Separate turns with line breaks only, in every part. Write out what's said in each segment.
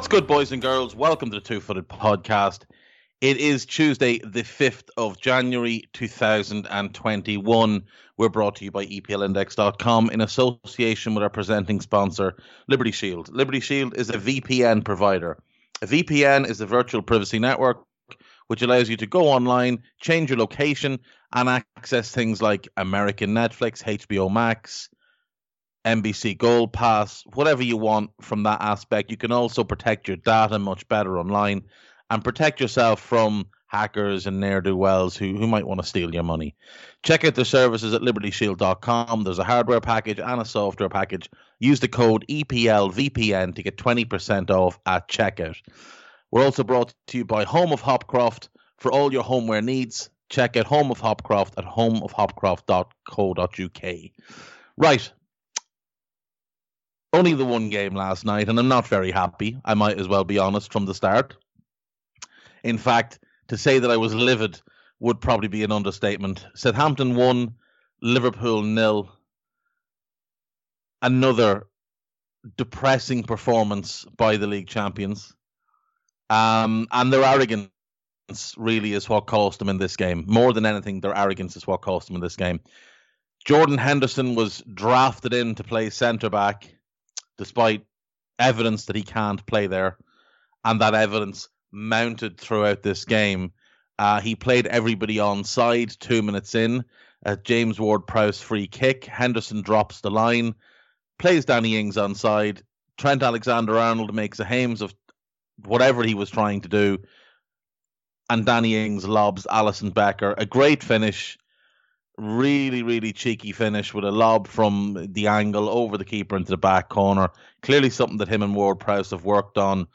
What's good, boys and girls? Welcome to the Two Footed Podcast. It is Tuesday, the 5th of January 2021. We're brought to you by EPLindex.com in association with our presenting sponsor, Liberty Shield. Liberty Shield is a VPN provider. A VPN is a virtual privacy network which allows you to go online, change your location, and access things like American Netflix, HBO Max, NBC Gold Pass, whatever you want from that aspect. You can also protect your data much better online and protect yourself from hackers and ne'er do wells who, who might want to steal your money. Check out the services at libertyshield.com. There's a hardware package and a software package. Use the code EPLVPN to get 20% off at checkout. We're also brought to you by Home of Hopcroft for all your homeware needs. Check out Home of Hopcroft at homeofhopcroft.co.uk. Right, only the one game last night, and I'm not very happy. I might as well be honest from the start. In fact, to say that I was livid would probably be an understatement. Southampton won, Liverpool nil. Another depressing performance by the league champions. Um, and their arrogance really is what cost them in this game. More than anything, their arrogance is what cost them in this game. Jordan Henderson was drafted in to play centre back despite evidence that he can't play there, and that evidence mounted throughout this game. Uh, he played everybody on side two minutes in. James Ward Prowse free kick. Henderson drops the line, plays Danny Ings on side. Trent Alexander Arnold makes a hames of whatever he was trying to do. And Danny Ings lobs Alisson Becker. A great finish really, really cheeky finish with a lob from the angle over the keeper into the back corner. Clearly something that him and Ward Prowse have worked on.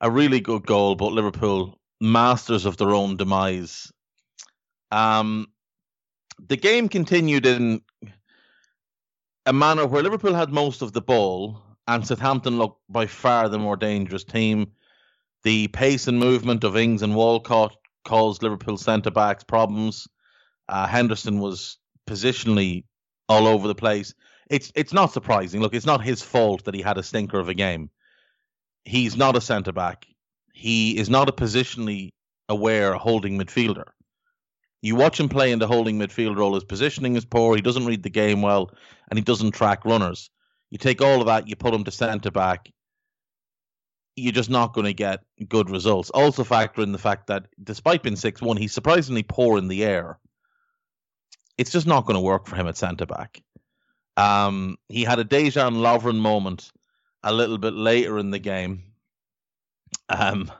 A really good goal, but Liverpool masters of their own demise. Um, the game continued in a manner where Liverpool had most of the ball and Southampton looked by far the more dangerous team. The pace and movement of Ings and Walcott caused Liverpool centre backs problems. Uh, Henderson was positionally all over the place. It's it's not surprising. Look, it's not his fault that he had a stinker of a game. He's not a centre back. He is not a positionally aware holding midfielder. You watch him play in the holding midfield role. His positioning is poor. He doesn't read the game well, and he doesn't track runners. You take all of that, you put him to centre back. You're just not going to get good results. Also, factor in the fact that despite being six one, he's surprisingly poor in the air it's just not going to work for him at centre back. Um, he had a Dejan Lovren moment a little bit later in the game, um,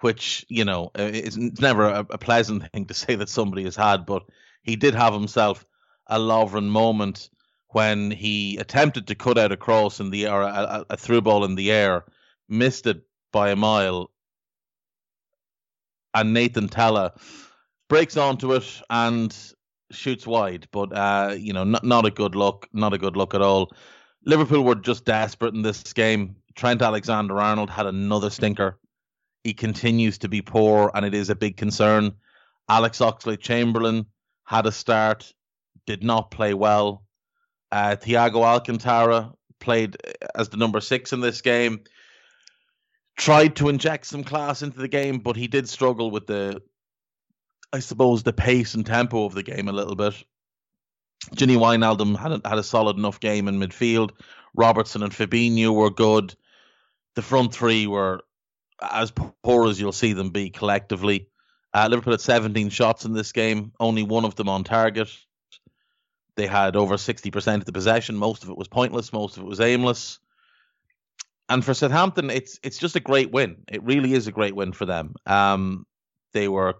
which you know it's never a, a, pleasant thing to say that somebody has had, but he did have himself a Lovren moment when he attempted to cut out a cross in the air, a, a through ball in the air, missed it by a mile, and Nathan Tella breaks onto it and shoots wide, but uh, you know, not not a good look, not a good look at all. Liverpool were just desperate in this game. Trent Alexander Arnold had another stinker. He continues to be poor, and it is a big concern. Alex Oxlade Chamberlain had a start, did not play well. Uh, Thiago Alcantara played as the number six in this game. Tried to inject some class into the game, but he did struggle with the I suppose, the pace and tempo of the game a little bit. Gini Wijnaldum had a, had a solid enough game in midfield. Robertson and Fabinho were good. The front three were as poor as you'll see them be collectively. Uh, Liverpool had 17 shots in this game, only one of them on target. They had over 60% of the possession. Most of it was pointless, most of it was aimless. And for Southampton, it's it's just a great win. It really is a great win for them. Um, They were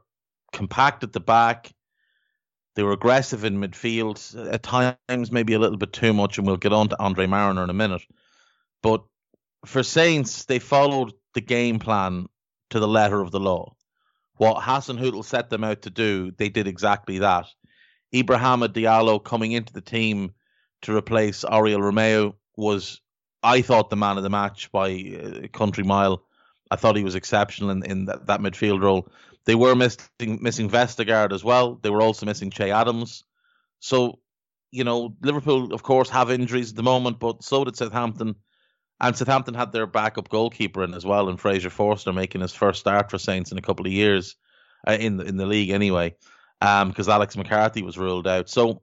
compact at the back. They were aggressive in midfield. At times, maybe a little bit too much, and we'll get on to Andre Marriner in a minute. But for Saints, they followed the game plan to the letter of the law. What Hasenhüttl set them out to do, they did exactly that. Ibrahima Diallo coming into the team to replace Oriol Romeu was, I thought, the man of the match by a country mile. I thought he was exceptional in, in that, that midfield role. They were missing missing Vestergaard as well. They were also missing Che Adams. So, you know, Liverpool, of course, have injuries at the moment, but so did Southampton. And Southampton had their backup goalkeeper in as well, and Fraser Forster making his first start for Saints in a couple of years uh, in the, in the league anyway, because um, Alex McCarthy was ruled out. So,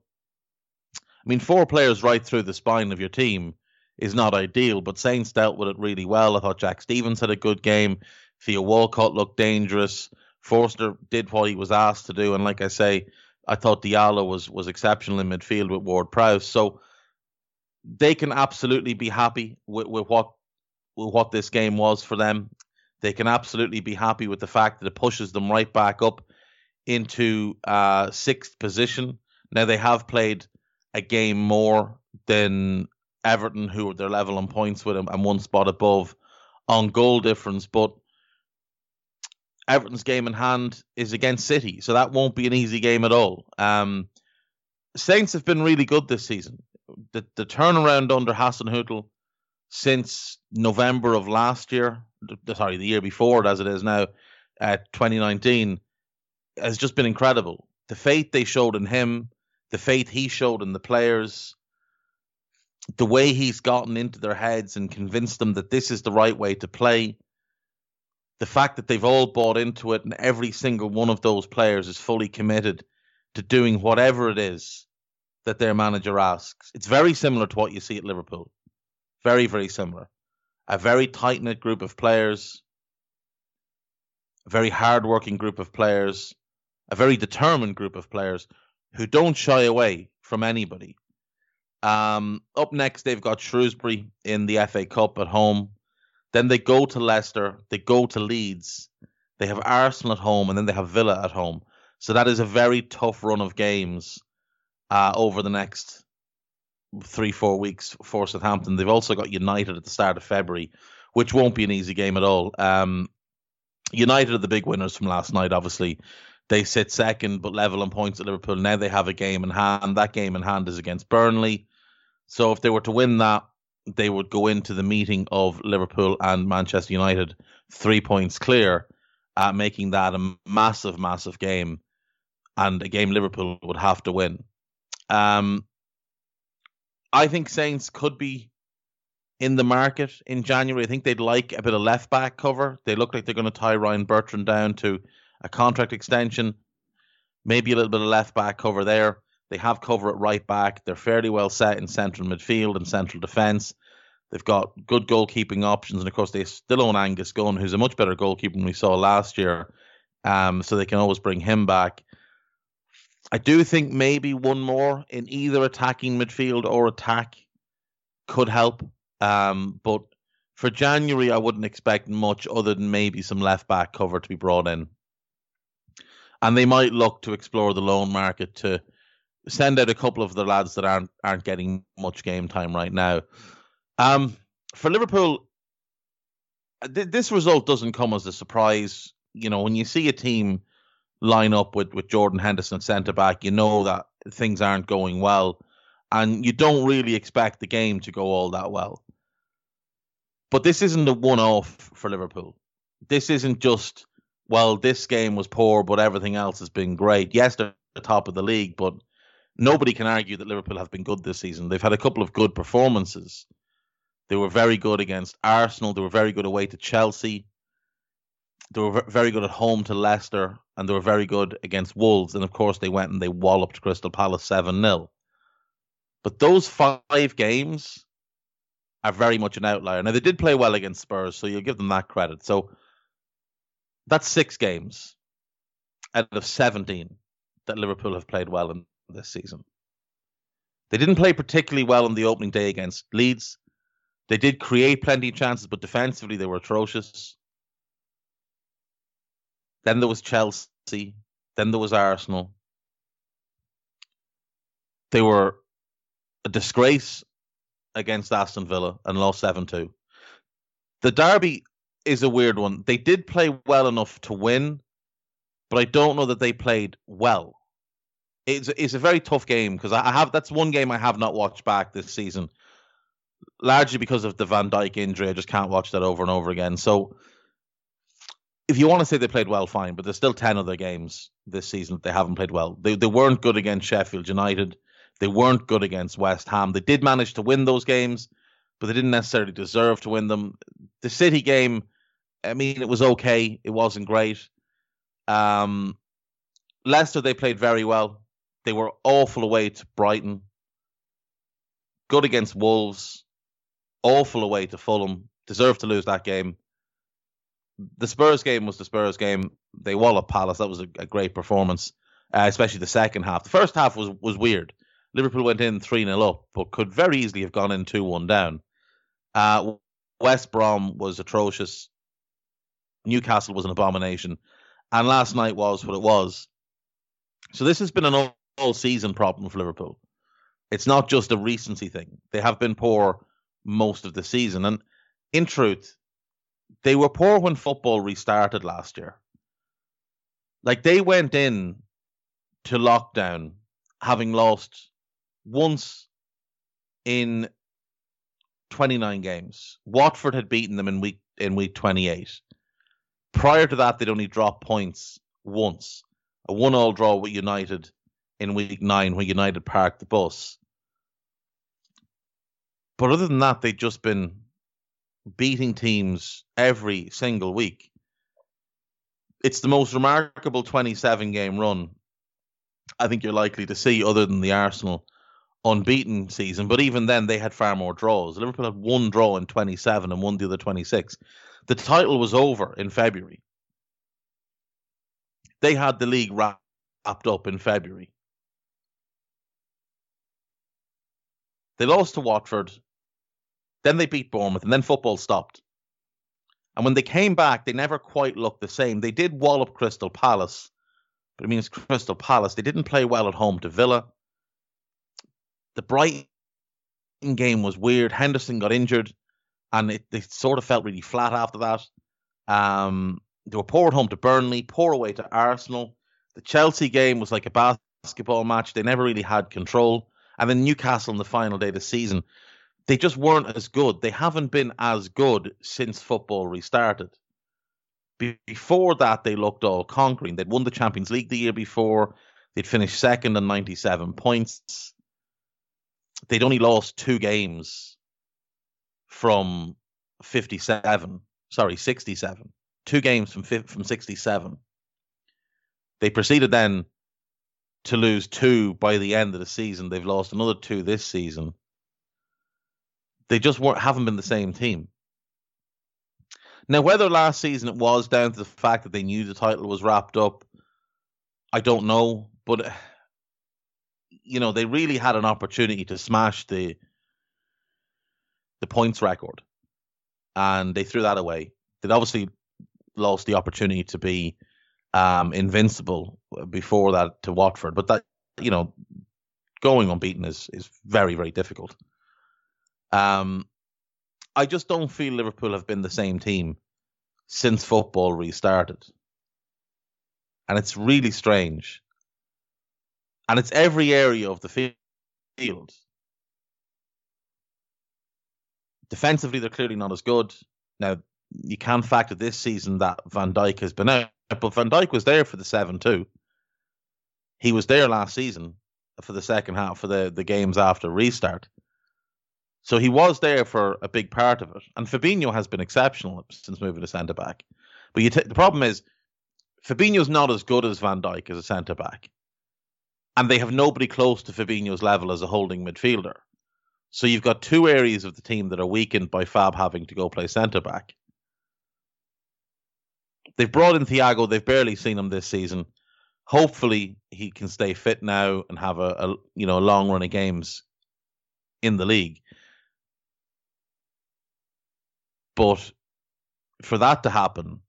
I mean, four players right through the spine of your team is not ideal, but Saints dealt with it really well. I thought Jack Stephens had a good game. Theo Walcott looked dangerous. Forster did what he was asked to do, and like I say, I thought Diallo was was exceptional in midfield with Ward Prowse. So they can absolutely be happy with, with what with what this game was for them. They can absolutely be happy with the fact that it pushes them right back up into uh, sixth position. Now they have played a game more than Everton, who are their level on points with them and one spot above on goal difference. But Everton's game in hand is against City, so that won't be an easy game at all. Um, Saints have been really good this season the, the turnaround under Hasenhüttl since November of last year, sorry, the year before, as it is now, uh, 2019, has just been incredible. The faith they showed in him, the faith he showed in the players, the way he's gotten into their heads and convinced them that this is the right way to play, the fact that they've all bought into it and every single one of those players is fully committed to doing whatever it is that their manager asks. It's very similar to what you see at Liverpool. Very, very similar. A very tight knit group of players, a very hard working group of players, a very determined group of players who don't shy away from anybody. Um, up next, they've got Shrewsbury in the FA Cup at home. Then they go to Leicester, they go to Leeds, they have Arsenal at home, and then they have Villa at home. So that is a very tough run of games uh, over the next three, four weeks for Southampton. They've also got United at the start of February, which won't be an easy game at all. Um, United are the big winners from last night, obviously. They sit second, but level on points at Liverpool. Now they have a game in hand. That game in hand is against Burnley. So if they were to win that, they would go into the meeting of Liverpool and Manchester United three points clear, uh, making that a massive, massive game and a game Liverpool would have to win. Um, I think Saints could be in the market in January. I think they'd like a bit of left back cover. They look like they're going to tie Ryan Bertrand down to a contract extension, maybe a little bit of left back cover there. They have cover at right back. They're fairly well set in central midfield and central defence. They've got good goalkeeping options, and of course they still own Angus Gunn, who's a much better goalkeeper than we saw last year. Um, so they can always bring him back. I do think maybe one more in either attacking midfield or attack could help. Um, but for January, I wouldn't expect much other than maybe some left back cover to be brought in. And they might look to explore the loan market to send out a couple of the lads that aren't aren't getting much game time right now. Um, for Liverpool, th- this result doesn't come as a surprise. You know, when you see a team line up with, with Jordan Henderson centre back, you know that things aren't going well. And you don't really expect the game to go all that well. But this isn't a one off for Liverpool. This isn't just, well, this game was poor, but everything else has been great. Yes, they're the top of the league, but nobody can argue that Liverpool have been good this season. They've had a couple of good performances. They were very good against Arsenal. They were very good away to Chelsea they were very good at home to Leicester, and they were very good against Wolves. And of course, they went and they walloped Crystal Palace 7 0. But those five games are very much an outlier. Now, they did play well against Spurs, so you'll give them that credit. So that's six games out of 17 that Liverpool have played well in this season. They didn't play particularly well on the opening day against Leeds. They did create plenty of chances, but defensively they were atrocious. Then there was Chelsea. Then there was Arsenal. They were a disgrace against Aston Villa and lost 7 2. The derby is a weird one. They did play well enough to win, but I don't know that they played well. It's it's a very tough game because I have that's one game I have not watched back this season, largely because of the Van Dijk injury. I just can't watch that over and over again. So, if you want to say they played well, fine. But there's still ten other games this season that they haven't played well. They they weren't good against Sheffield United. They weren't good against West Ham. They did manage to win those games, but they didn't necessarily deserve to win them. The City game, I mean, it was okay. It wasn't great. Um, Leicester, they played very well. They were awful away to Brighton. Good against Wolves. Awful away to Fulham. Deserved to lose that game. The Spurs game was the Spurs game. They walloped Palace. That was a, a great performance, uh, especially the second half. The first half was was weird. Liverpool went in 3 0 up, but could very easily have gone in 2 1 down. Uh, West Brom was atrocious. Newcastle was an abomination. And last night was what it was. So this has been an all season problem for Liverpool. It's not just a recency thing. They have been poor most of the season. And in truth, they were poor when football restarted last year. Like they went in to lockdown having lost once in 29 games. Watford had beaten them in week in week 28. Prior to that, they'd only dropped points once. A one-all draw with United in week nine, when United parked the bus. But other than that, they'd just been beating teams every single week. It's the most remarkable 27 game run I think you're likely to see, other than the Arsenal unbeaten season. But even then, they had far more draws. Liverpool had one draw in 27 and won the other 26. The title was over in February. They had the league wrapped up in February. They lost to Watford. Then they beat Bournemouth, and then football stopped. And when they came back, they never quite looked the same. They did wallop Crystal Palace, but I mean, it's Crystal Palace. They didn't play well at home to Villa the Brighton game was weird. Henderson got injured, and it, they sort of felt really flat after that. Um, they were poor at home to Burnley, poor away to Arsenal. The Chelsea game was like a basketball match. They never really had control. And then Newcastle on the final day of the season, they just weren't as good. They haven't been as good since football restarted. Before that, they looked all conquering. They'd won the Champions League the year before. They'd finished second on 97 points they'd only lost two games from 57 sorry 67 two games from from 67 they proceeded then to lose two by the end of the season. They've lost another two this season. They just weren't haven't been the same team. Now whether last season it was down to the fact that they knew the title was wrapped up i don't know. But you know, they really had an opportunity to smash the the points record, and they threw that away. They'd obviously lost the opportunity to be um, invincible before that to Watford, but that you know, going unbeaten is is very very difficult. Um, I just don't feel Liverpool have been the same team since football restarted, and it's really strange and it's every area of the field. Defensively, they're clearly not as good. Now, you can factor this season that Van Dijk has been out, but Van Dijk was there for the 7 2. He was there last season for the second half, for the, the games after restart. So he was there for a big part of it. And Fabinho has been exceptional since moving to centre back. But t- the problem is, Fabinho's not as good as Van Dijk as a centre back and they have nobody close to Fabinho's level as a holding midfielder. So you've got two areas of the team that are weakened by Fab having to go play centre back. They've brought in Thiago. They've barely seen him this season. Hopefully, he can stay fit now and have a, a you know a long run of games in the league. But for that to happen,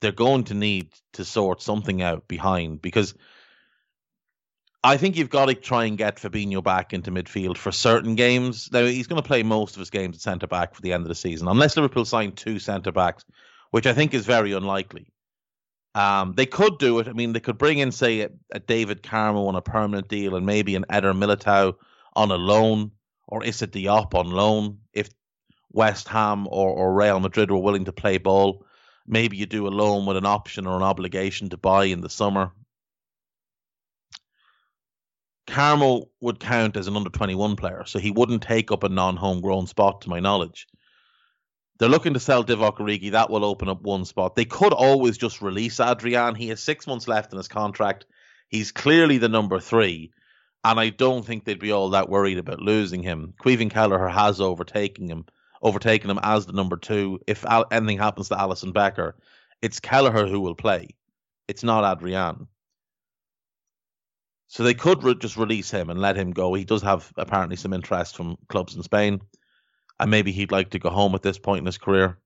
they're going to need to sort something out behind because I think you've got to try and get Fabinho back into midfield for certain games. Now he's going to play most of his games at centre back for the end of the season, unless Liverpool sign two centre backs, which I think is very unlikely. Um, they could do it. I mean, they could bring in, say, a, a David Carmo on a permanent deal, and maybe an Eder Militao on a loan, or Issa Diop on loan if West Ham or, or Real Madrid were willing to play ball. Maybe you do a loan with an option or an obligation to buy in the summer. Carmo would count as an under 21 player, so he wouldn't take up a non homegrown spot, to my knowledge. They're looking to sell Divock Origi. That will open up one spot. They could always just release Adrian. He has six months left in his contract. He's clearly the number three, and I don't think they'd be all that worried about losing him. Caoimhín Kelleher has overtaken him, overtaken him as the number two. If anything happens to Alisson Becker, it's Kelleher who will play. It's not Adrian. So they could re- just release him and let him go. He does have apparently some interest from clubs in Spain, and maybe he'd like to go home at this point in his career.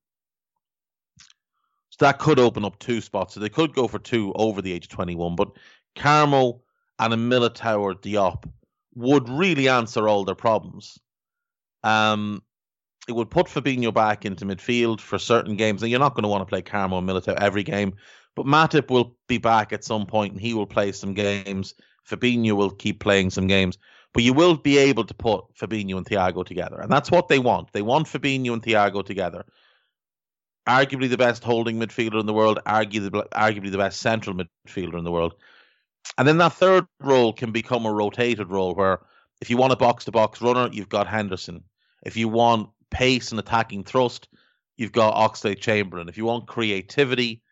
So that could open up two spots. So they could go for two over the age of 21, but Carmo and a Militao or Diop would really answer all their problems. Um, it would put Fabinho back into midfield for certain games. And you're not going to want to play Carmo and Militao every game, but Matip will be back at some point and he will play some games. Fabinho will keep playing some games, but you will be able to put Fabinho and Thiago together. And that's what they want. They want Fabinho and Thiago together. Arguably the best holding midfielder in the world, arguably, arguably the best central midfielder in the world. And then that third role can become a rotated role where if you want a box to box runner, you've got Henderson. If you want pace and attacking thrust, you've got Oxlade Chamberlain. If you want creativity,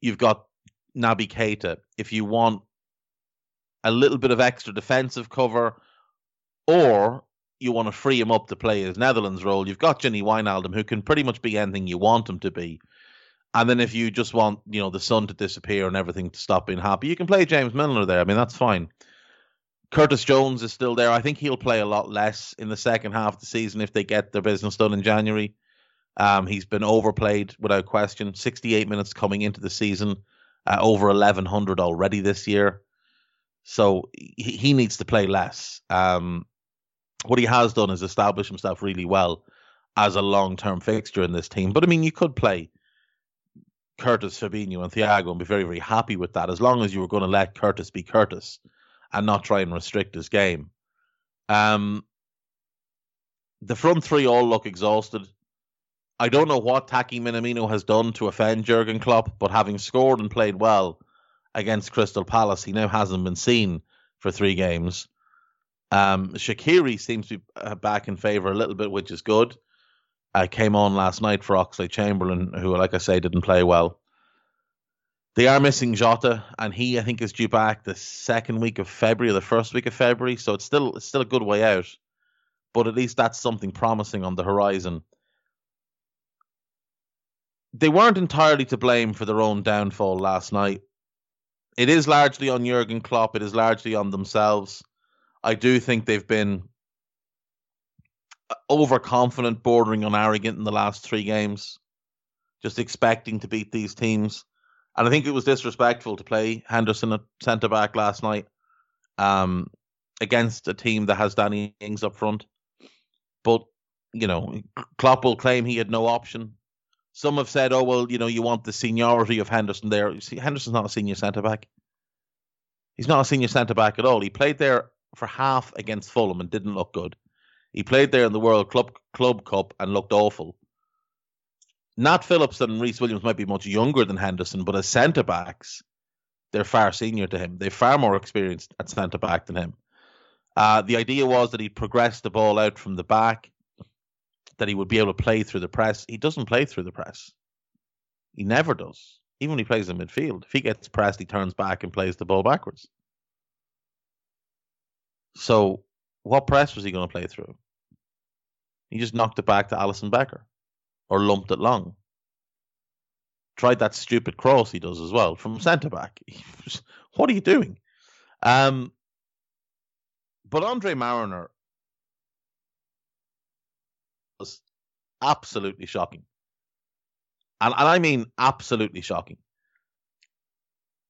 you've got Naby Keita. If you want a little bit of extra defensive cover, or you want to free him up to play his Netherlands role, you've got Gini Wijnaldum, who can pretty much be anything you want him to be. And then if you just want, you know, the sun to disappear and everything to stop being happy, you can play James Milner there. I mean, that's fine. Curtis Jones is still there. I think he'll play a lot less in the second half of the season if they get their business done in January. Um, he's been overplayed without question. 68 minutes coming into the season, uh, over 1100 already this year. So he, he needs to play less. Um, what he has done is establish himself really well as a long term fixture in this team. But I mean, you could play Curtis, Fabinho, and Thiago and be very, very happy with that as long as you were going to let Curtis be Curtis and not try and restrict his game. Um, the front three all look exhausted. I don't know what Taki Minamino has done to offend Jurgen Klopp, but having scored and played well against Crystal Palace, he now hasn't been seen for three games. Um, Shaqiri seems to be uh, back in favour a little bit, which is good. I uh, came on last night for Oxlade Chamberlain, who, like I say, didn't play well. They are missing Jota, and he I think is due back the second week of February or the first week of February. So it's still it's still a good way out, but at least that's something promising on the horizon. They weren't entirely to blame for their own downfall last night. It is largely on Jurgen Klopp. It is largely on themselves. I do think they've been overconfident, bordering on arrogant in the last three games, just expecting to beat these teams. And I think it was disrespectful to play Henderson at centre back last night um, against a team that has Danny Ings up front. But, you know, Klopp will claim he had no option. Some have said, oh, well, you know, you want the seniority of Henderson there. See, Henderson's not a senior centre back. He's not a senior centre back at all. He played there for half against Fulham and didn't look good. He played there in the World Club Club Cup and looked awful. Nat Phillips and Rhys Williams might be much younger than Henderson, but as centre backs, they're far senior to him. They're far more experienced at centre back than him. Uh, the idea was that he'd progress the ball out from the back, that he would be able to play through the press. He doesn't play through the press. He never does. Even when he plays in midfield, if he gets pressed, he turns back and plays the ball backwards. So, what press was he going to play through? He just knocked it back to Alisson Becker or lumped it long. Tried that stupid cross he does as well from centre back. what are you doing? Um, but Andre Marriner absolutely shocking. And, and I mean absolutely shocking.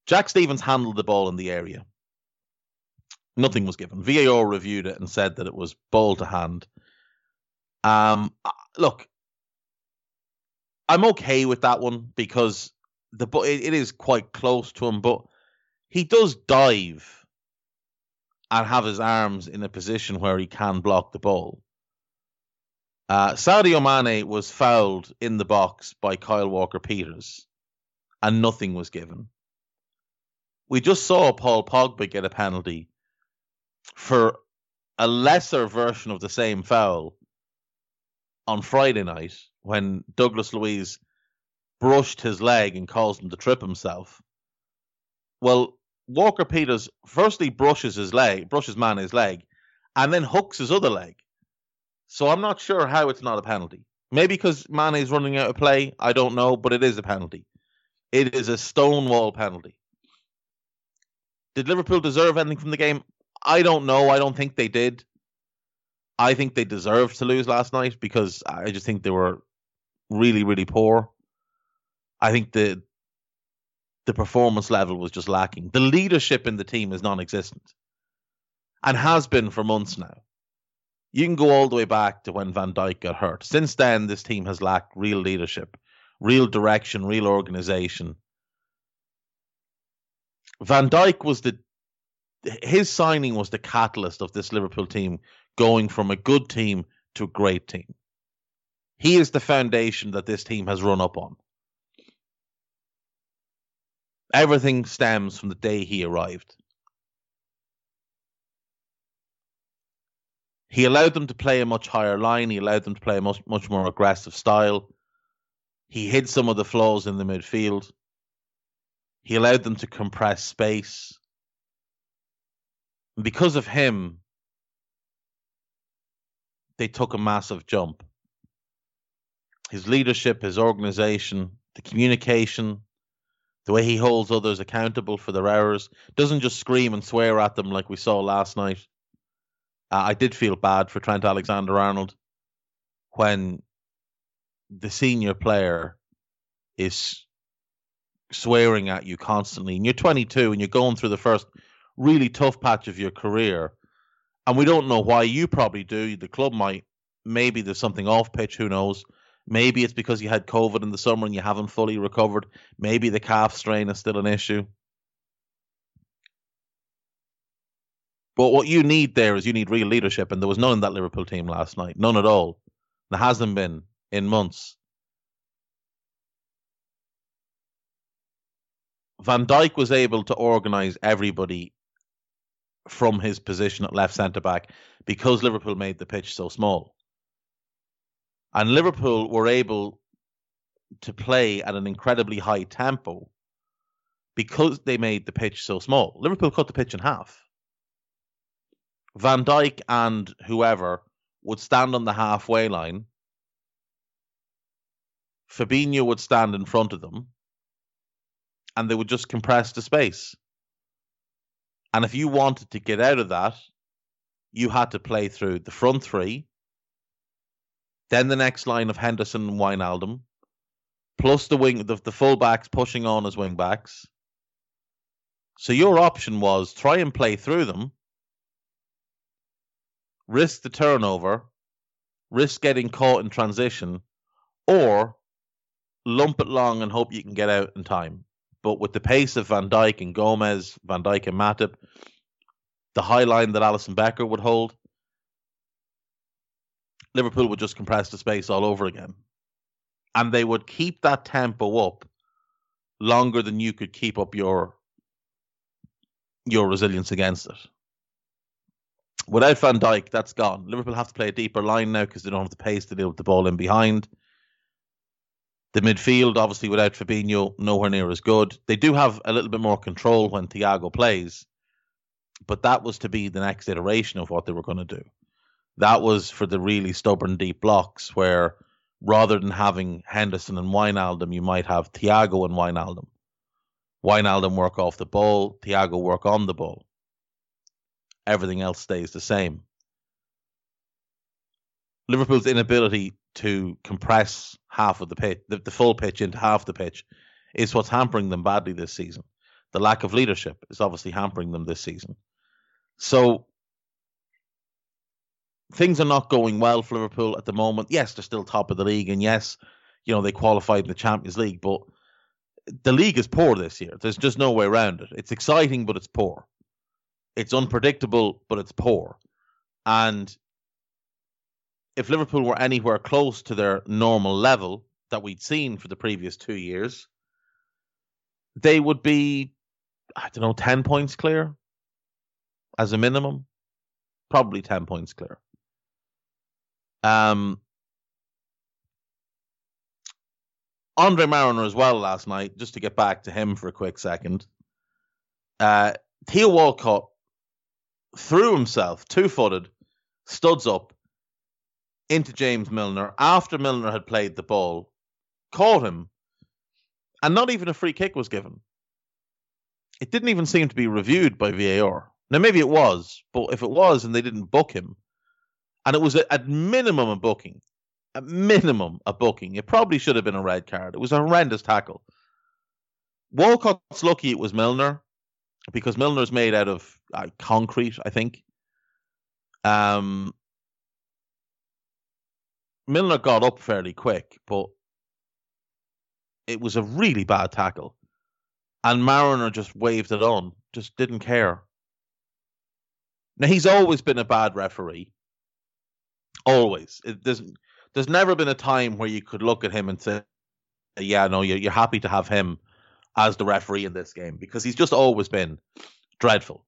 Jack Stephens handled the ball in the area. Nothing was given. VAR reviewed it and said that it was ball to hand. Um, look, I'm okay with that one because the it is quite close to him, but he does dive and have his arms in a position where he can block the ball. Uh, Sadio Mane was fouled in the box by Kyle Walker Peters, and nothing was given. We just saw Paul Pogba get a penalty for a lesser version of the same foul on Friday night when Douglas Luiz brushed his leg and caused him to trip himself. Well, Walker Peters firstly brushes his leg, brushes Mane's leg, and then hooks his other leg. So I'm not sure how it's not a penalty. Maybe because Mane Mane's running out of play. I don't know, but it is a penalty. It is a stonewall penalty. Did Liverpool deserve anything from the game? I don't know. I don't think they did. I think they deserved to lose last night because I just think they were really, really poor. I think the the performance level was just lacking. The leadership in the team is non-existent, and has been for months now. You can go all the way back to when Van Dijk got hurt. Since then, this team has lacked real leadership, real direction, real organization. Van Dijk was the his signing was the catalyst of this Liverpool team going from a good team to a great team. He is the foundation that this team has run up on. Everything stems from the day he arrived. He allowed them to play a much higher line. He allowed them to play a much, much more aggressive style. He hid some of the flaws in the midfield. He allowed them to compress space. And because of him, they took a massive jump. His leadership, his organization, the communication, the way he holds others accountable for their errors, doesn't just scream and swear at them like we saw last night. Uh, I did feel bad for Trent Alexander Arnold when the senior player is swearing at you constantly, and you're 22 and you're going through the first really tough patch of your career, and we don't know why you probably do. The club might. Maybe there's something off pitch. Who knows? Maybe it's because you had COVID in the summer and you haven't fully recovered. Maybe the calf strain is still an issue. But what you need there is you need real leadership, and there was none in that Liverpool team last night. None at all. There hasn't been in months. Van Dijk was able to organise everybody from his position at left centre back because Liverpool made the pitch so small. And Liverpool were able to play at an incredibly high tempo because they made the pitch so small. Liverpool cut the pitch in half. Van Dijk and whoever would stand on the halfway line. Fabinho would stand in front of them and they would just compress the space. And if you wanted to get out of that, you had to play through the front three, then the next line of Henderson and Wijnaldum, plus the wing the, the fullbacks pushing on as wing backs. So your option was try and play through them, risk the turnover, risk getting caught in transition, or lump it long and hope you can get out in time. But with the pace of Van Dijk and Gomez, Van Dijk and Matip, the high line that Alisson Becker would hold, Liverpool would just compress the space all over again. And they would keep that tempo up longer than you could keep up your your resilience against it. Without Van Dijk, that's gone. Liverpool have to play a deeper line now because they don't have the pace to deal with the ball in behind. The midfield, obviously, without Fabinho, nowhere near as good. They do have a little bit more control when Thiago plays, but that was to be the next iteration of what they were going to do. That was for the really stubborn deep blocks where rather than having Henderson and Wijnaldum, you might have Thiago and Wijnaldum. Wijnaldum work off the ball, Thiago work on the ball. Everything else stays the same. Liverpool's inability to compress half of the pitch, the, the full pitch into half the pitch, is what's hampering them badly this season. The lack of leadership is obviously hampering them this season. So things are not going well for Liverpool at the moment. Yes, they're still top of the league, and yes, you know they qualified in the Champions League, but the league is poor this year. There's just no way around it. It's exciting, but it's poor. It's unpredictable, but it's poor. And if Liverpool were anywhere close to their normal level that we'd seen for the previous two years, they would be, I don't know, 10 points clear as a minimum. Probably 10 points clear. Um, Andre Marriner as well last night, just to get back to him for a quick second. Uh, Theo Walcott threw himself two footed, studs up into James Milner after Milner had played the ball, caught him, and not even a free kick was given. It didn't even seem to be reviewed by VAR. Now, maybe it was, but if it was and they didn't book him, and it was at minimum a booking, at minimum a booking. It probably should have been a red card. It was a horrendous tackle. Walcott's lucky it was Milner because Milner's made out of uh, concrete, I think. Um, Milner got up fairly quick, but it was a really bad tackle. And Marriner just waved it on, just didn't care. Now, he's always been a bad referee. Always. It, there's there's never been a time where you could look at him and say, "Yeah, no, you're, you're happy to have him as the referee in this game," because he's just always been dreadful.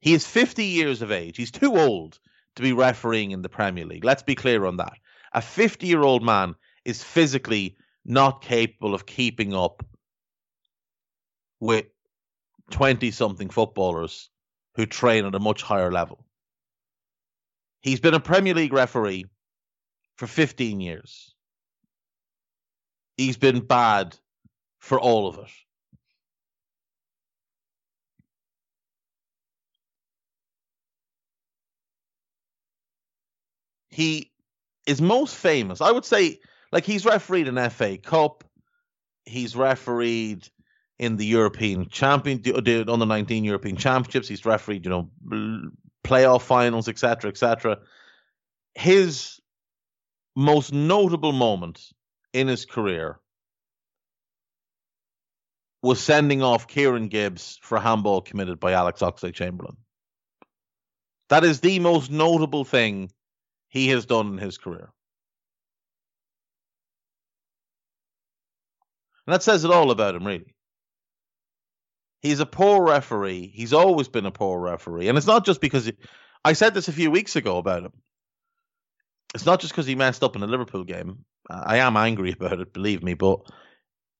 He is 50 years of age. He's too old to be refereeing in the Premier League. Let's be clear on that. A 50 year old man is physically not capable of keeping up with 20 something footballers who train at a much higher level. He's been a Premier League referee for 15 years. He's been bad for all of it. He is most famous, I would say, like he's refereed an FA Cup, he's refereed in the European Champion, the under 19 European Championships, he's refereed, you know, playoff finals, etc., etc. His most notable moment in his career was sending off Kieran Gibbs for a handball committed by Alex Oxlade Chamberlain. That is the most notable thing he has done in his career. And that says it all about him, really. He's a poor referee. He's always been a poor referee. And it's not just because he, I said this a few weeks ago about him. It's not just because he messed up in the Liverpool game. I am angry about it, believe me, but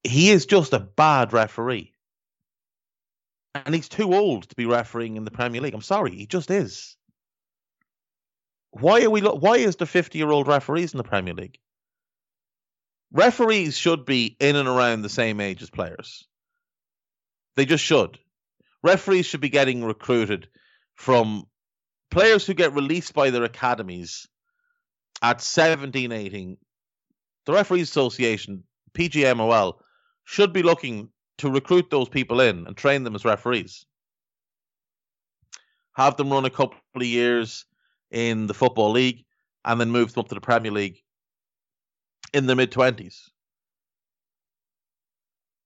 he is just a bad referee. And he's too old to be refereeing in the Premier League. I'm sorry, he just is. Why are we why is the 50-year-old referees in the Premier League? Referees should be in and around the same age as players. They just should. Referees should be getting recruited from players who get released by their academies at 17, 18. The Referees Association, PGMOL, should be looking to recruit those people in and train them as referees. Have them run a couple of years in the Football League and then move them up to the Premier League in their mid 20s.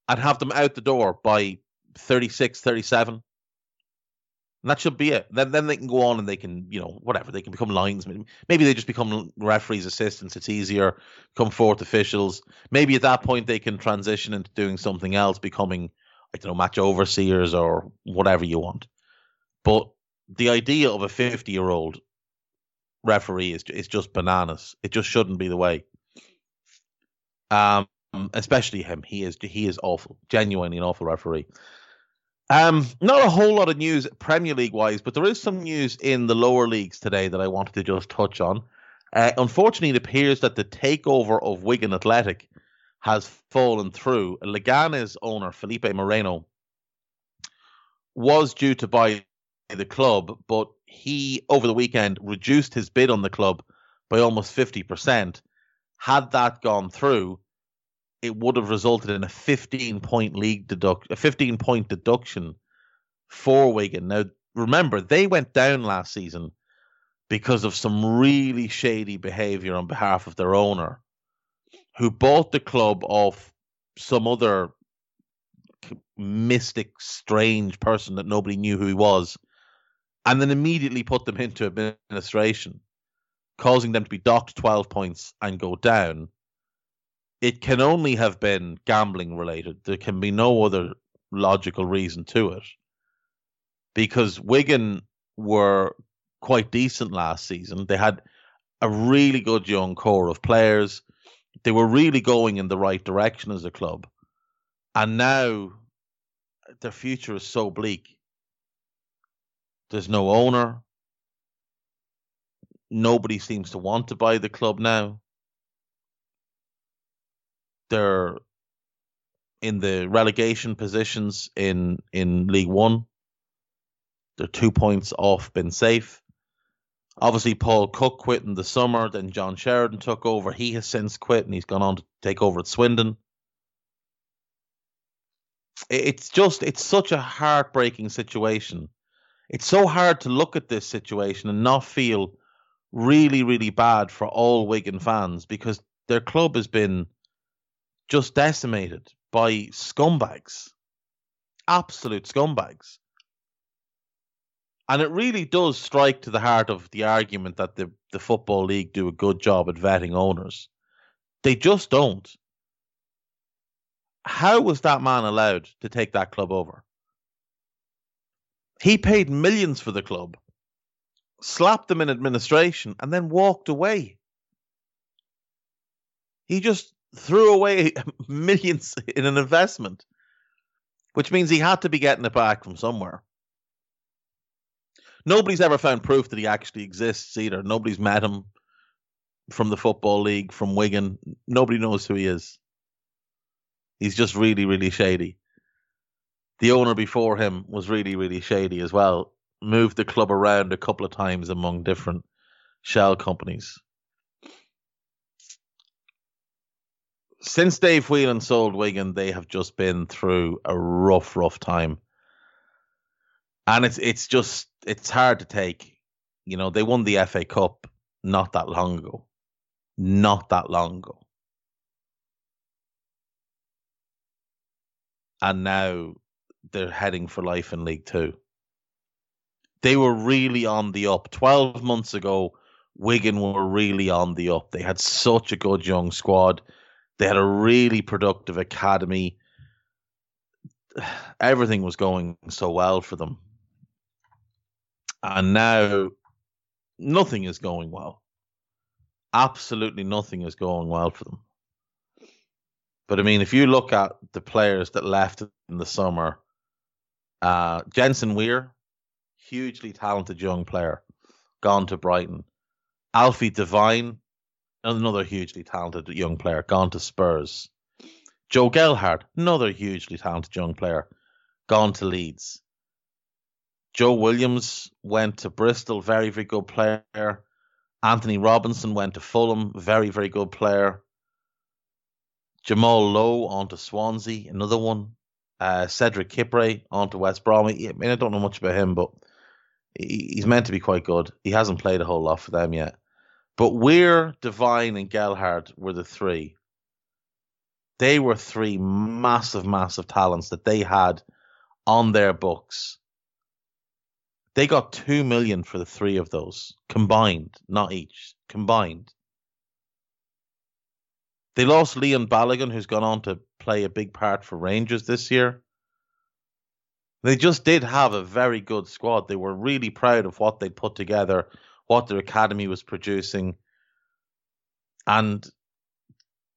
I'd have them out the door by 36, 37. And that should be it. Then then they can go on and they can, you know, whatever, they can become linesmen. Maybe they just become referees, assistants. It's easier, Come fourth officials. Maybe at that point they can transition into doing something else, becoming, I don't know, match overseers or whatever you want. But the idea of a 50 year old referee is, is just bananas. It just shouldn't be the way. Um, especially him. He is he is awful, genuinely an awful referee. Um, not a whole lot of news Premier League wise, but there is some news in the lower leagues today that I wanted to just touch on. Uh, unfortunately, it appears that the takeover of Wigan Athletic has fallen through. Leganes owner Felipe Moreno was due to buy the club, but he over the weekend reduced his bid on the club by almost 50%, had that gone through, it would have resulted in a 15 point league deduct a 15 point deduction for Wigan. Now remember they went down last season because of some really shady behavior on behalf of their owner who bought the club off some other mystic strange person that nobody knew who he was and then immediately put them into administration causing them to be docked 12 points and go down it can only have been gambling related. There can be no other logical reason to it. Because Wigan were quite decent last season. They had a really good young core of players. They were really going in the right direction as a club. And now their future is so bleak. There's no owner. Nobody seems to want to buy the club now. They're in the relegation positions in in League One. They're two points off been safe. Obviously, Paul Cook quit in the summer. Then John Sheridan took over. He has since quit and he's gone on to take over at Swindon. It's just, it's such a heartbreaking situation. It's so hard to look at this situation and not feel really, really bad for all Wigan fans because their club has been just decimated by scumbags, absolute scumbags. And it really does strike to the heart of the argument that the, the Football League do a good job at vetting owners. They just don't. How was that man allowed to take that club over? He paid millions for the club, slapped them in administration, and then walked away. He just threw away millions in an investment, which means he had to be getting it back from somewhere. Nobody's ever found proof that he actually exists either. Nobody's met him from the Football League, from Wigan. Nobody knows who he is. He's just really, really shady. The owner before him was really, really shady as well. Moved the club around a couple of times among different shell companies. since Dave Whelan sold Wigan, they have just been through a rough, rough time. And it's it's just it's hard to take. You know, they won the FA Cup not that long ago. Not that long ago. And now they're heading for life in League Two. They were really on the up. Twelve months ago, Wigan were really on the up. They had such a good young squad they had a really productive academy. Everything was going so well for them. And now nothing is going well. Absolutely nothing is going well for them. But I mean, if you look at the players that left in the summer, uh, Jensen Weir, hugely talented young player, gone to Brighton. Alfie Devine, another hugely talented young player, gone to Spurs. Joe Gelhardt, another hugely talented young player, gone to Leeds. Joe Williams went to Bristol, very, very good player. Anthony Robinson went to Fulham, very, very good player. Jamal Lowe on to Swansea, another one. Uh, Cedric Kipre on to West Brom. I mean, I don't know much about him, but he's meant to be quite good. He hasn't played a whole lot for them yet. But Weir, Devine, and Gelhardt were the three. They were three massive, massive talents that they had on their books. They got two million for the three of those combined, not each, combined. They lost Liam Balogun, who's gone on to play a big part for Rangers this year. They just did have a very good squad. They were really proud of what they'd put together what their academy was producing, and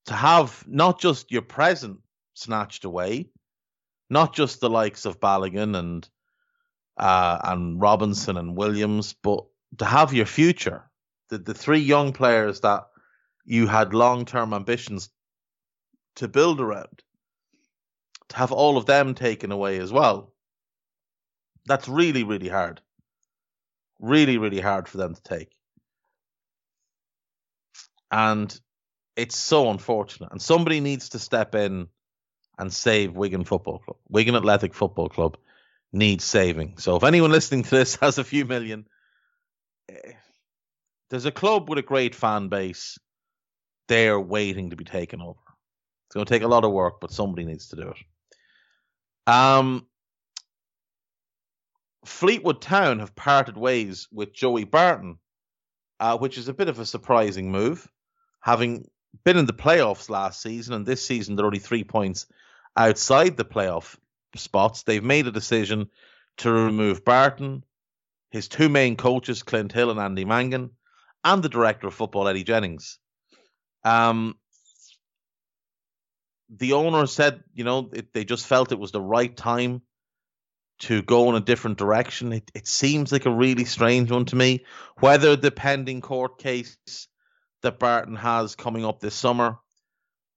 to have not just your present snatched away, not just the likes of Balogun and uh, and Robinson and Williams, but to have your future, the the three young players that you had long term ambitions to build around, to have all of them taken away as well. That's really, really hard really, really hard for them to take. And it's so unfortunate. And somebody needs to step in and save Wigan Football Club. Wigan Athletic Football Club needs saving. So if anyone listening to this has a few million, eh, there's a club with a great fan base. They're waiting to be taken over. It's going to take a lot of work, but somebody needs to do it. Um, Fleetwood Town have parted ways with Joey Barton, uh, which is a bit of a surprising move, having been in the playoffs last season, and this season they're only three points outside the playoff spots. They've made a decision to remove Barton, his two main coaches, Clint Hill and Andy Mangan, and the director of football, Eddie Jennings. Um, the owner said, you know, it, they just felt it was the right time to go in a different direction. It, it seems like a really strange one to me. Whether the pending court case that Barton has coming up this summer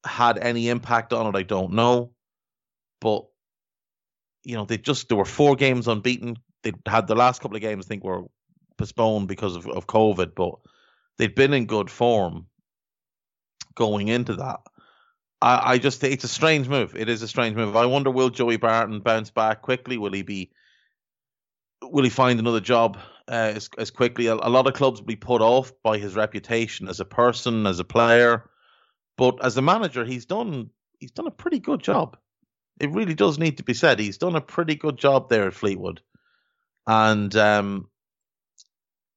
had any impact on it, I don't know. But you know, they just there were four games unbeaten. They had the last couple of games, I think, were postponed because of, of COVID, but they'd been in good form going into that. I, I just it's a strange move. It is a strange move. I wonder will Joey Barton bounce back quickly? Will he be will he find another job uh, as, as quickly? A, a, lot of clubs will be put off by his reputation as a person, as a player, but as a manager, he's done he's done a pretty good job. It really does need to be said. He's done a pretty good job there at Fleetwood, and um,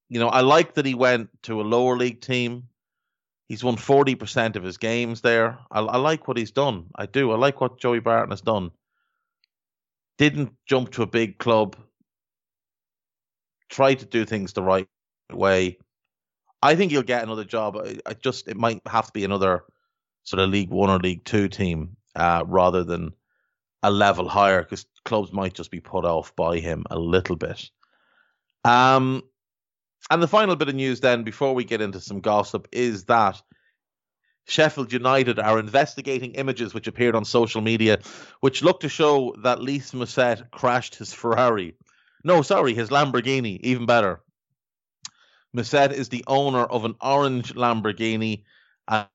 you know I like that he went to a lower league team. He's won forty percent of his games there. I, I like what he's done. I do. I like what Joey Barton has done. Didn't jump to a big club Tried to do things the right way. I think he'll get another job. I, just it might have to be another sort of League One or League Two team uh, rather than a level higher because clubs might just be put off by him a little bit. Um, and the final bit of news then before we get into some gossip is that Sheffield United are investigating images which appeared on social media, which look to show that Lys Mousset crashed his Ferrari no, sorry, his Lamborghini, even better. Mousset is the owner of an orange Lamborghini, and,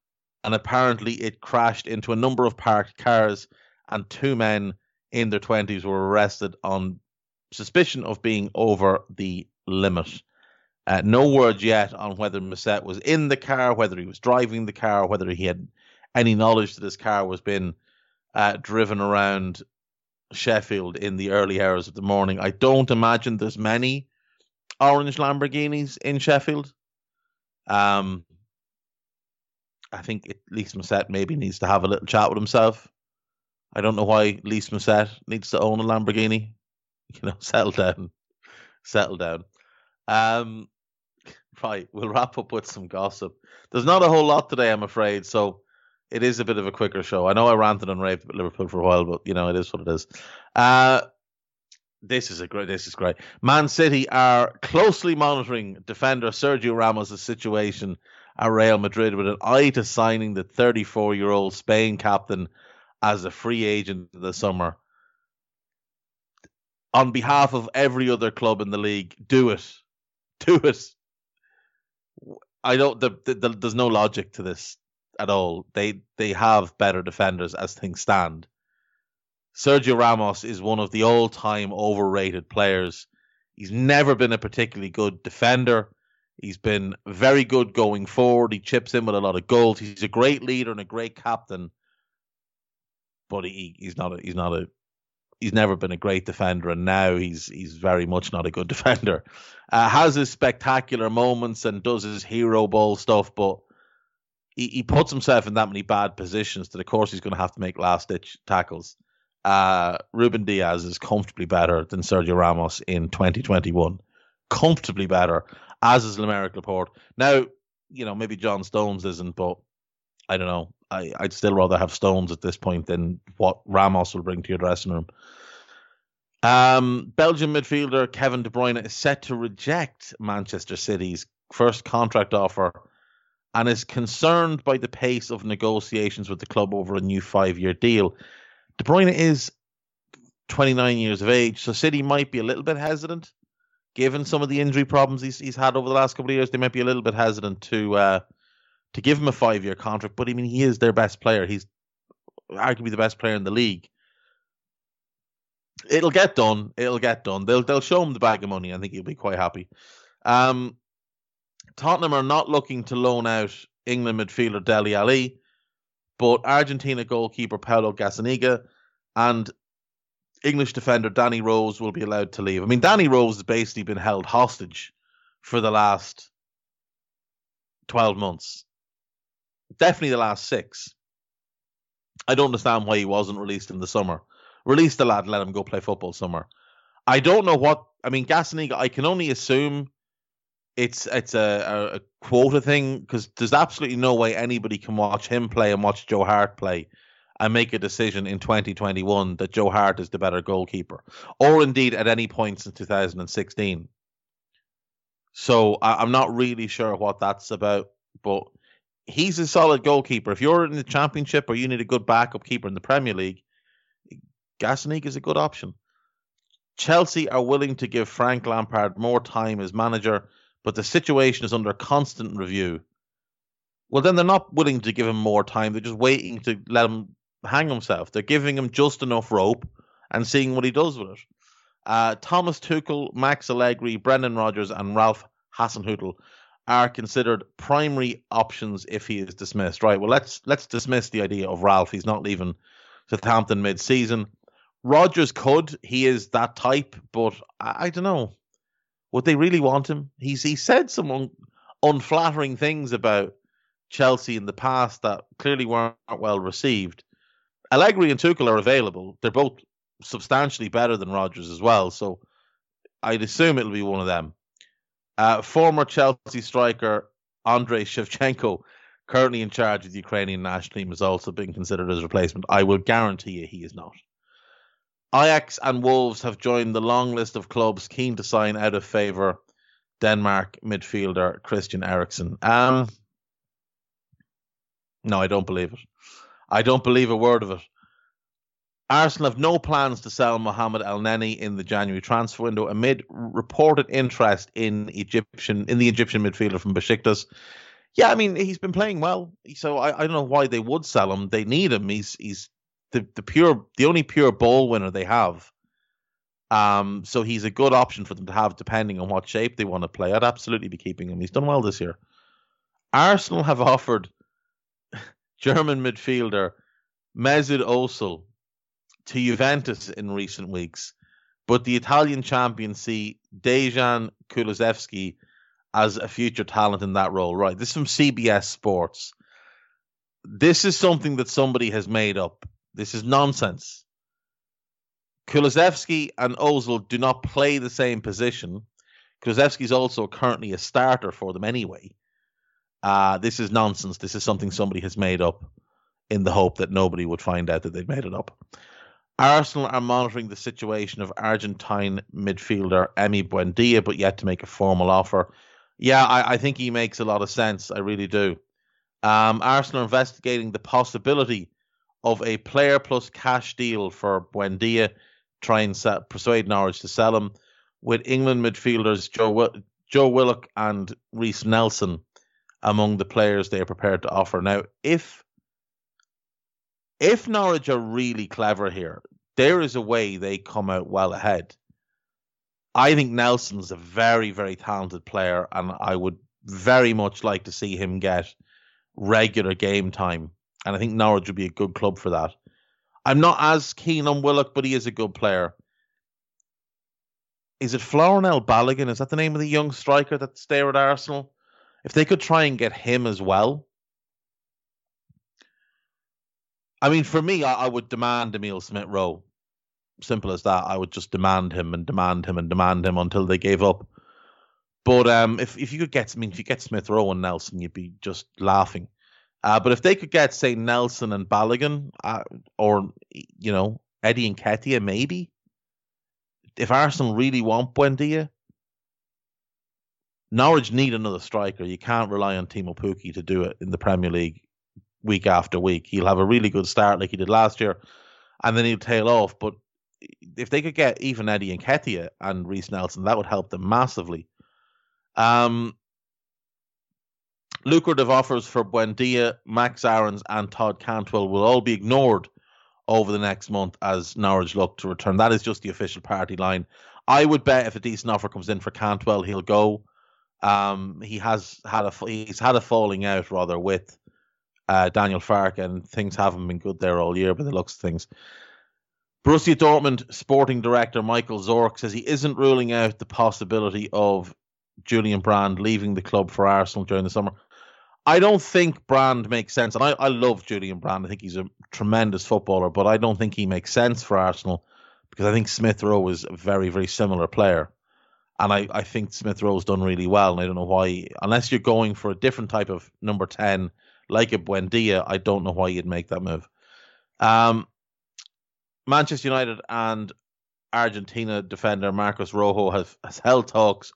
and apparently it crashed into a number of parked cars, and two men in their 20s were arrested on suspicion of being over the limit. Uh, no word yet on whether Mousset was in the car, whether he was driving the car, whether he had any knowledge that his car was being uh, driven around Sheffield in the early hours of the morning. I don't imagine there's many orange Lamborghinis in Sheffield. Um, I think at least Mousset maybe needs to have a little chat with himself. I don't know why Lys Mousset needs to own a Lamborghini. You know, settle down, settle down. Um, right, we'll wrap up with some gossip. There's not a whole lot today, I'm afraid. So it is a bit of a quicker show. I know I ranted and raved about Liverpool for a while, but you know it is what it is. Uh, this is a great. This is great. Man City are closely monitoring defender Sergio Ramos' situation at Real Madrid with an eye to signing the 34-year-old Spain captain as a free agent the summer. On behalf of every other club in the league, do it, do it. I don't. The, the, the, there's no logic to this at all. They they have better defenders as things stand. Sergio Ramos is one of the all-time overrated players. He's never been a particularly good defender. He's been very good going forward. He chips in with a lot of goals. He's a great leader and a great captain. But he, he's not a, he's not a he's never been a great defender, and now he's he's very much not a good defender. Uh, has his spectacular moments and does his hero ball stuff, but he, he puts himself in that many bad positions that of course he's going to have to make last ditch tackles. Uh, Ruben Dias is comfortably better than Sergio Ramos in 2021. Comfortably better, as is Aymeric Laporte. Now, you know, maybe John Stones isn't, but I don't know. I, I'd still rather have Stones at this point than what Ramos will bring to your dressing room. Um, Belgian midfielder Kevin De Bruyne is set to reject Manchester City's first contract offer and is concerned by the pace of negotiations with the club over a new five year deal. De Bruyne is 29 years of age, so City might be a little bit hesitant, given some of the injury problems he's, he's had over the last couple of years. They might be a little bit hesitant to uh, to give him a five year contract. But I mean, he is their best player. He's arguably the best player in the league. It'll get done. It'll get done. They'll they'll show him the bag of money. I think he'll be quite happy. Um, Tottenham are not looking to loan out England midfielder Dele Alli, but Argentina goalkeeper Paulo Gazzaniga and English defender Danny Rose will be allowed to leave. I mean, Danny Rose has basically been held hostage for the last 12 months. Definitely the last six. I don't understand why he wasn't released in the summer. Release the lad, let him go play football summer. I don't know what. I mean, Gazzaniga, I can only assume it's it's a, a quota thing because there's absolutely no way anybody can watch him play and watch Joe Hart play and make a decision in 2021 that Joe Hart is the better goalkeeper, or indeed at any point since 2016. So I, am not really sure what that's about, but he's a solid goalkeeper. If you're in the Championship or you need a good backup keeper in the Premier League, Gazzaniga is a good option. Chelsea are willing to give Frank Lampard more time as manager, but the situation is under constant review. Well, then they're not willing to give him more time. They're just waiting to let him hang himself. They're giving him just enough rope and seeing what he does with it. Uh, Thomas Tuchel, Max Allegri, Brendan Rodgers, and Ralph Hasenhüttl are considered primary options if he is dismissed. Right. Well, let's let's dismiss the idea of Ralph. He's not leaving Southampton mid-season. Rodgers could. He is that type, but I, I don't know. Would they really want him? He's he said some un, unflattering things about Chelsea in the past that clearly weren't well received. Allegri and Tuchel are available. They're both substantially better than Rodgers as well, so I'd assume it'll be one of them. Uh, former Chelsea striker Andrei Shevchenko, currently in charge of the Ukrainian national team, is also being considered as a replacement. I will guarantee you he is not. Ajax and Wolves have joined the long list of clubs keen to sign out of favour Denmark midfielder Christian Eriksen. Um, no, I don't believe it. I don't believe a word of it. Arsenal have no plans to sell Mohamed Elneny in the January transfer window amid reported interest in Egyptian in the Egyptian midfielder from Besiktas. Yeah, I mean he's been playing well, so I, I don't know why they would sell him. They need him. He's he's the, the pure the only pure ball winner they have. Um, so he's a good option for them to have depending on what shape they want to play. I'd absolutely be keeping him. He's done well this year. Arsenal have offered German midfielder Mesut Ozil to Juventus in recent weeks, but the Italian champions see Dejan Kulusevski as a future talent in that role. Right. This is from CBS Sports. This is something that somebody has made up. This is nonsense. Kulusevski and Ozil do not play the same position. Kulusevski is also currently a starter for them anyway. Uh, this is nonsense. This is something somebody has made up in the hope that nobody would find out that they've made it up. Arsenal are monitoring the situation of Argentine midfielder Emi Buendia, but yet to make a formal offer. Yeah, I, I think he makes a lot of sense. I really do. Um, Arsenal are investigating the possibility of a player plus cash deal for Buendia, try and persuade Norwich to sell him, with England midfielders Joe, Joe Willock and Reiss Nelson among the players they are prepared to offer. Now, if if Norwich are really clever here, there is a way they come out well ahead. I think Nelson's a very, very talented player, and I would very much like to see him get regular game time. And I think Norwich would be a good club for that. I'm not as keen on Willock, but he is a good player. Is it Florinel Balogun? Is that the name of the young striker that's there at Arsenal? If they could try and get him as well, I mean, for me, I, I would demand Emil Smith Rowe. Simple as that. I would just demand him and demand him and demand him until they gave up. But um, if if you could get, I mean, if you get Smith Rowe and Nelson, you'd be just laughing. Uh, but if they could get, say, Nelson and Balogun, uh, or you know, Eddie Nketiah, maybe. If Arsenal really want Buendia, Norwich need another striker. You can't rely on Teemu Pukki to do it in the Premier League week after week. He'll have a really good start like he did last year, and then he'll tail off. But if they could get even Eddie Nketiah and Reiss Nelson, that would help them massively. Um, lucrative offers for Buendia, Max Aarons, and Todd Cantwell will all be ignored over the next month as Norwich look to return. That is just the official party line. I would bet if a decent offer comes in for Cantwell, he'll go. Um, he has had a he's had a falling out rather with uh, Daniel Farke, and things haven't been good there all year. But the looks of things, Borussia Dortmund sporting director Michael Zorc says he isn't ruling out the possibility of Julian Brandt leaving the club for Arsenal during the summer. I don't think Brandt makes sense, and I, I love Julian Brandt. I think he's a tremendous footballer, but I don't think he makes sense for Arsenal because I think Smith Rowe is a very, very similar player. And I, I think Smith Rowe's done really well, and I don't know why, unless you're going for a different type of number 10, like a Buendia, I don't know why you'd make that move. Um, Manchester United and Argentina defender Marcos Rojo has, has held talks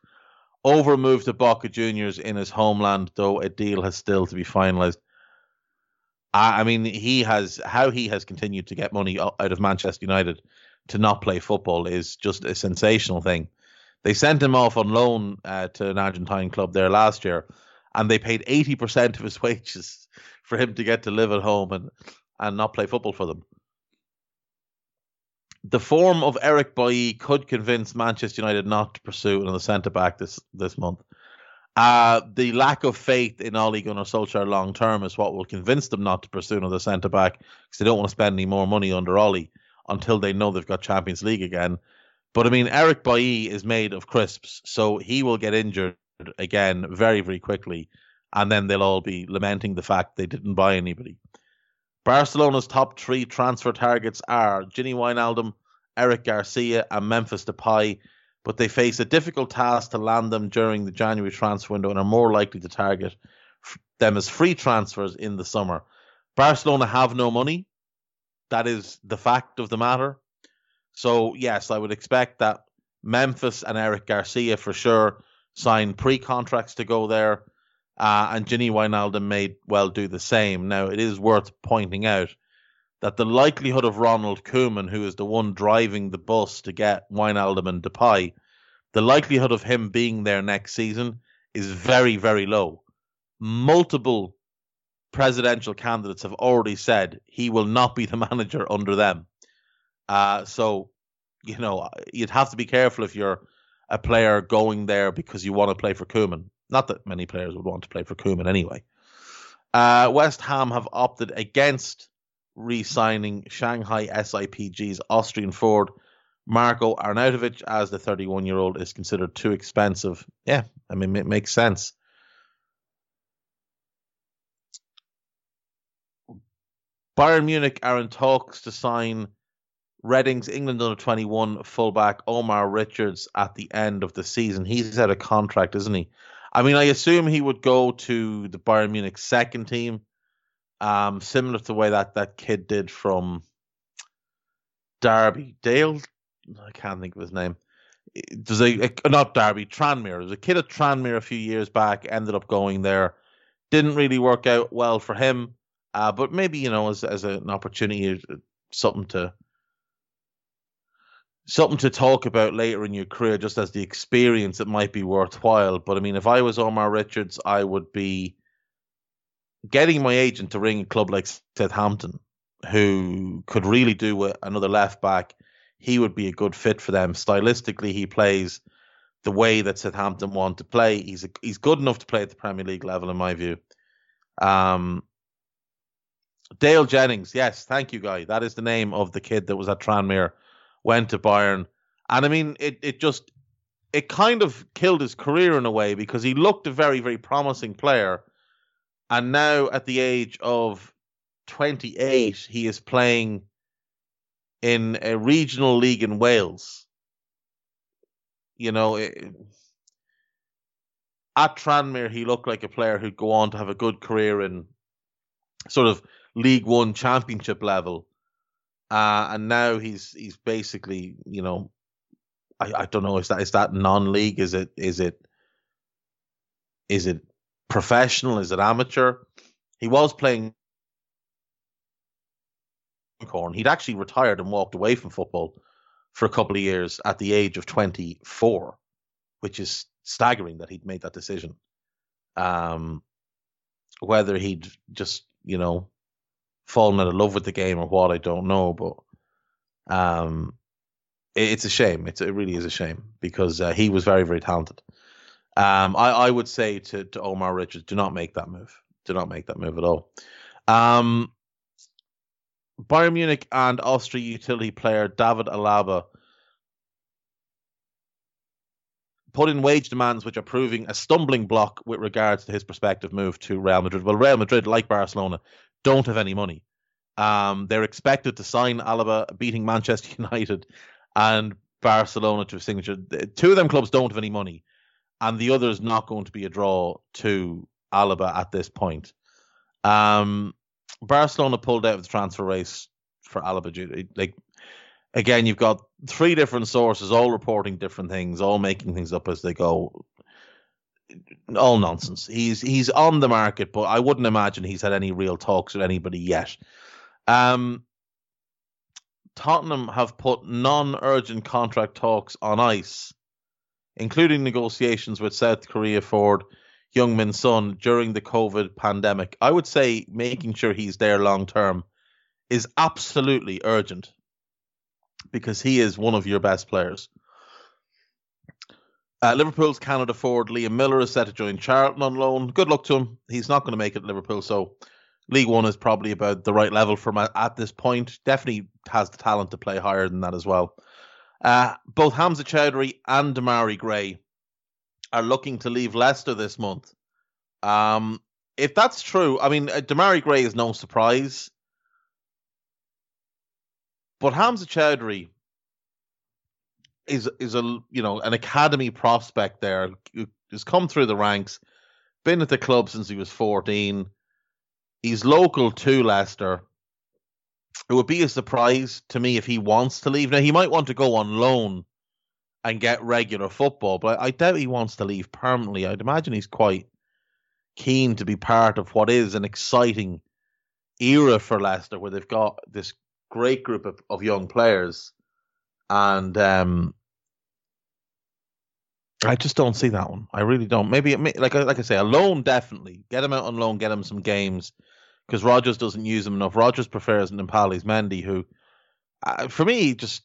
over move to Boca Juniors in his homeland, though a deal has still to be finalised. I, I mean, he has how he has continued to get money out of Manchester United to not play football is just a sensational thing. They sent him off on loan uh, to an Argentine club there last year, and they paid eighty percent of his wages for him to get to live at home and and not play football for them the form of Eric Bailly could convince Manchester United not to pursue another centre back this this month. Uh, the lack of faith in Ole Gunnar Solskjaer long term is what will convince them not to pursue another centre back because they don't want to spend any more money under Ole until they know they've got Champions League again. But I mean, Eric Bailly is made of crisps, so he will get injured again very, very quickly, and then they'll all be lamenting the fact they didn't buy anybody. Barcelona's top three transfer targets are Gini Wijnaldum, Eric Garcia, and Memphis Depay, but they face a difficult task to land them during the January transfer window and are more likely to target them as free transfers in the summer. Barcelona have no money. That is the fact of the matter. So, yes, I would expect that Memphis and Eric Garcia for sure sign pre contracts to go there uh, and Gini Wijnaldum may well do the same. Now, it is worth pointing out that the likelihood of Ronald Koeman, who is the one driving the bus to get Wijnaldum and Depay, the likelihood of him being there next season is very, very low. Multiple presidential candidates have already said he will not be the manager under them. Uh, so, you know, you'd have to be careful if you're a player going there because you want to play for Koeman. Not that many players would want to play for Koeman anyway. Uh, West Ham have opted against re-signing Shanghai SIPG's Austrian forward Marko Arnautovic as the 31-year-old is considered too expensive. Yeah, I mean it makes sense. Bayern Munich are in talks to sign Reading's England under 21 fullback Omar Richards at the end of the season. He's out of contract, isn't he? I mean, I assume he would go to the Bayern Munich second team, um, similar to the way that that kid did from Derby. Dale, I can't think of his name. There's a, a not Derby, Tranmere. There's a kid at Tranmere a few years back, ended up going there. Didn't really work out well for him, uh, but maybe you know as as an opportunity, something to something to talk about later in your career, just as the experience, it might be worthwhile. But I mean, if I was Omar Richards, I would be getting my agent to ring a club like Southampton, who could really do with another left back. He would be a good fit for them. Stylistically, he plays the way that Southampton want to play. He's a, he's good enough to play at the Premier League level, in my view. Um, Dale Jennings, yes, thank you, guy. That is the name of the kid that was at Tranmere went to Bayern, and I mean it it just it kind of killed his career in a way because he looked a very very promising player, and now at the age of 28 he is playing in a regional league in Wales. You know, it, at Tranmere, he looked like a player who'd go on to have a good career in sort of League One Championship level. Uh, and now he's he's basically, you know, I, I don't know is that is that non-league? Is it is it is it professional? Is it amateur? He was playing corn. He'd actually retired and walked away from football for a couple of years at the age of 24, which is staggering that he'd made that decision. Um, whether he'd just, you know, fallen out of love with the game or what, I don't know. But um, it, it's a shame. It's, it really is a shame because uh, he was very, very talented. Um, I, I would say to, to Omar Richards, do not make that move. Do not make that move at all. Um, Bayern Munich and Austria utility player David Alaba put in wage demands which are proving a stumbling block with regards to his prospective move to Real Madrid. Well, Real Madrid, like Barcelona, don't have any money. Um, they're expected to sign Alaba, beating Manchester United and Barcelona to a signature. Two of them clubs don't have any money, and the other is not going to be a draw to Alaba at this point. Um, Barcelona pulled out of the transfer race for Alaba. Like again, you've got three different sources, all reporting different things, all making things up as they go. All nonsense. He's he's on the market, but I wouldn't imagine he's had any real talks with anybody yet. Um, Tottenham have put non-urgent contract talks on ice, including negotiations with South Korea forward Heung-min Son during the COVID pandemic. I would say making sure he's there long term is absolutely urgent because he is one of your best players. Uh, Liverpool's Canada forward Liam Millar is set to join Charlton on loan. Good luck to him. He's not going to make it Liverpool, so League One is probably about the right level for him at this point. Definitely has the talent to play higher than that as well. Uh, both Hamza Choudhury and Demarai Gray are looking to leave Leicester this month. Um, if that's true, I mean, uh, Demarai Gray is no surprise. But Hamza Choudhury is is a you know an academy prospect there. He's come through the ranks, been at the club since he was fourteen. He's local to Leicester. It would be a surprise to me if he wants to leave. Now he might want to go on loan and get regular football, but I doubt he wants to leave permanently. I'd imagine he's quite keen to be part of what is an exciting era for Leicester, where they've got this great group of, of young players, and um, I just don't see that one. I really don't. Maybe like like I say, a loan definitely get him out on loan, get him some games because Rodgers doesn't use him enough. Rodgers prefers Nampalys Mendy, who uh, for me just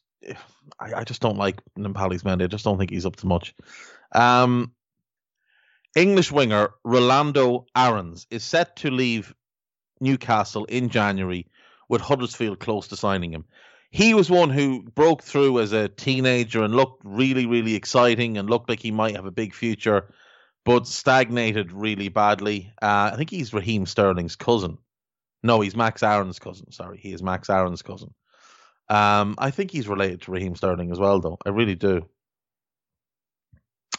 I, I, just don't like Nampalys Mendy. I just don't think he's up to much. Um, English winger Rolando Aarons is set to leave Newcastle in January with Huddersfield close to signing him. He was one who broke through as a teenager and looked really, really exciting and looked like he might have a big future, but stagnated really badly. Uh, I think he's Raheem Sterling's cousin. No, he's Max Aaron's cousin. Sorry, he is Max Aaron's cousin. Um, I think he's related to Raheem Sterling as well, though. I really do.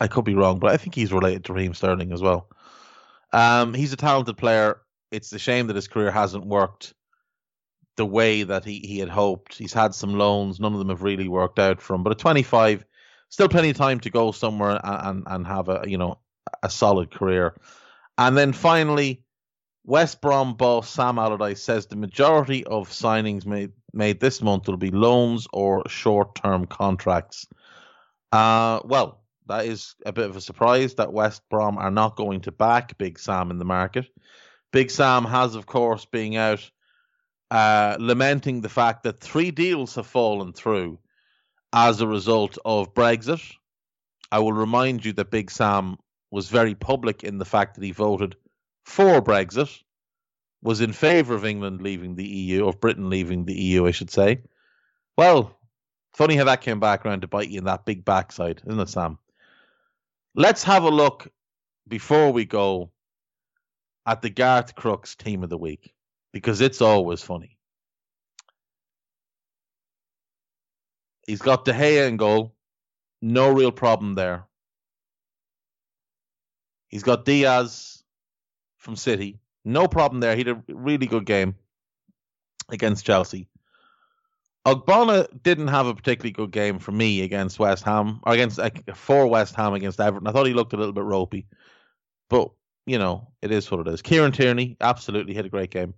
I could be wrong, but I think he's related to Raheem Sterling as well. Um, he's a talented player. It's a shame that his career hasn't worked the way that he, he had hoped. He's had some loans, none of them have really worked out for him. But at 25, still plenty of time to go somewhere and, and, have a you know a solid career. And then finally, West Brom boss Sam Allardyce says the majority of signings made made this month will be loans or short term contracts. Uh, well, that is a bit of a surprise that West Brom are not going to back Big Sam in the market. Big Sam has, of course, being out uh, lamenting the fact that three deals have fallen through as a result of Brexit. I will remind you that Big Sam was very public in the fact that he voted for Brexit, was in favour of England leaving the EU, of Britain leaving the EU, I should say. Well, funny how that came back around to bite you in that big backside, isn't it, Sam? Let's have a look before we go at the Garth Crooks team of the week because it's always funny. He's got De Gea in goal. No real problem there. He's got Dias from City. No problem there. He had a really good game against Chelsea. Ogbonna didn't have a particularly good game for me against West Ham or against for West Ham against Everton. I thought he looked a little bit ropey, but you know it is what it is. Kieran Tierney absolutely had a great game.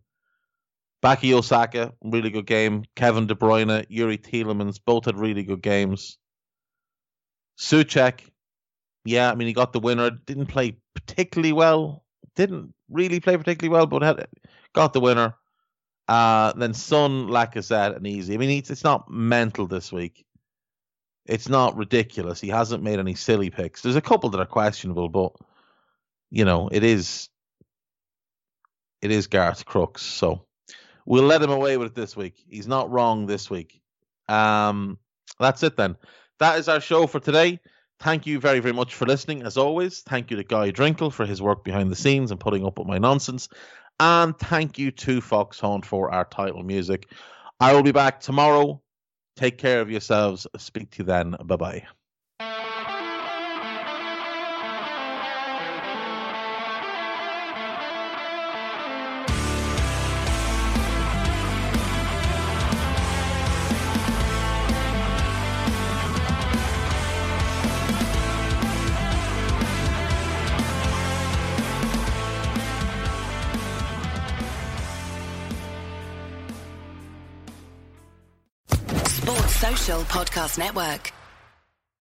Bukayo Saka, really good game. Kevin De Bruyne, Youri Tielemans, both had really good games. Soucek, yeah, I mean, he got the winner. Didn't play particularly well, didn't really play particularly well, but had, got the winner. Uh, then Son, Lacazette, and Easy. I mean, it's, it's not mental this week. It's not ridiculous. He hasn't made any silly picks. There's a couple that are questionable, but you know, it is it is Garth Crooks. So we'll let him away with it this week. He's not wrong this week. Um, that's it then. That is our show for today. Thank you very, very much for listening. As always, thank you to Guy Drinkle for his work behind the scenes and putting up with my nonsense. And thank you to Foxhound for our title music. I will be back tomorrow. Take care of yourselves. Speak to you then. Bye bye.
Podcast Network.